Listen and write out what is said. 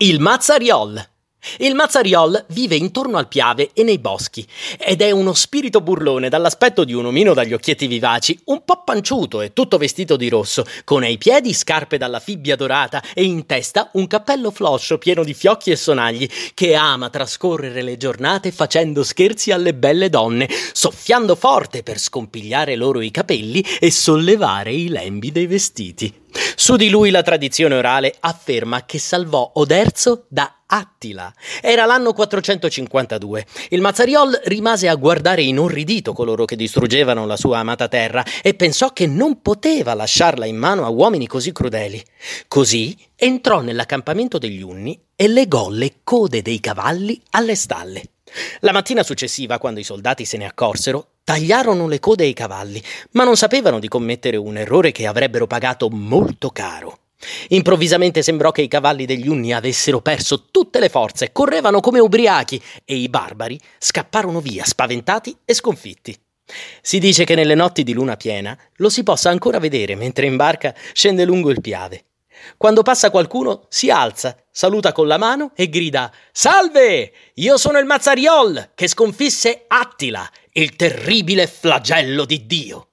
Il Mazzariol. Il Mazzariol vive intorno al Piave e nei boschi ed è uno spirito burlone dall'aspetto di un omino dagli occhietti vivaci, un po' panciuto e tutto vestito di rosso, con ai piedi scarpe dalla fibbia dorata e in testa un cappello floscio pieno di fiocchi e sonagli, che ama trascorrere le giornate facendo scherzi alle belle donne, soffiando forte per scompigliare loro i capelli e sollevare i lembi dei vestiti. Su di lui la tradizione orale afferma che salvò Oderzo da Attila. Era l'anno 452. Il Mazzariol rimase a guardare inorridito coloro che distruggevano la sua amata terra e pensò che non poteva lasciarla in mano a uomini così crudeli. Così entrò nell'accampamento degli Unni e legò le code dei cavalli alle stalle. La mattina successiva, quando i soldati se ne accorsero, tagliarono le code ai cavalli, ma non sapevano di commettere un errore che avrebbero pagato molto caro. Improvvisamente sembrò che i cavalli degli Unni avessero perso tutte le forze, correvano come ubriachi e i barbari scapparono via, spaventati e sconfitti. Si dice che nelle notti di luna piena lo si possa ancora vedere mentre in barca scende lungo il piave. Quando passa qualcuno si alza, saluta con la mano e grida Salve! Io sono il Mazzariol che sconfisse Attila, il terribile flagello di Dio.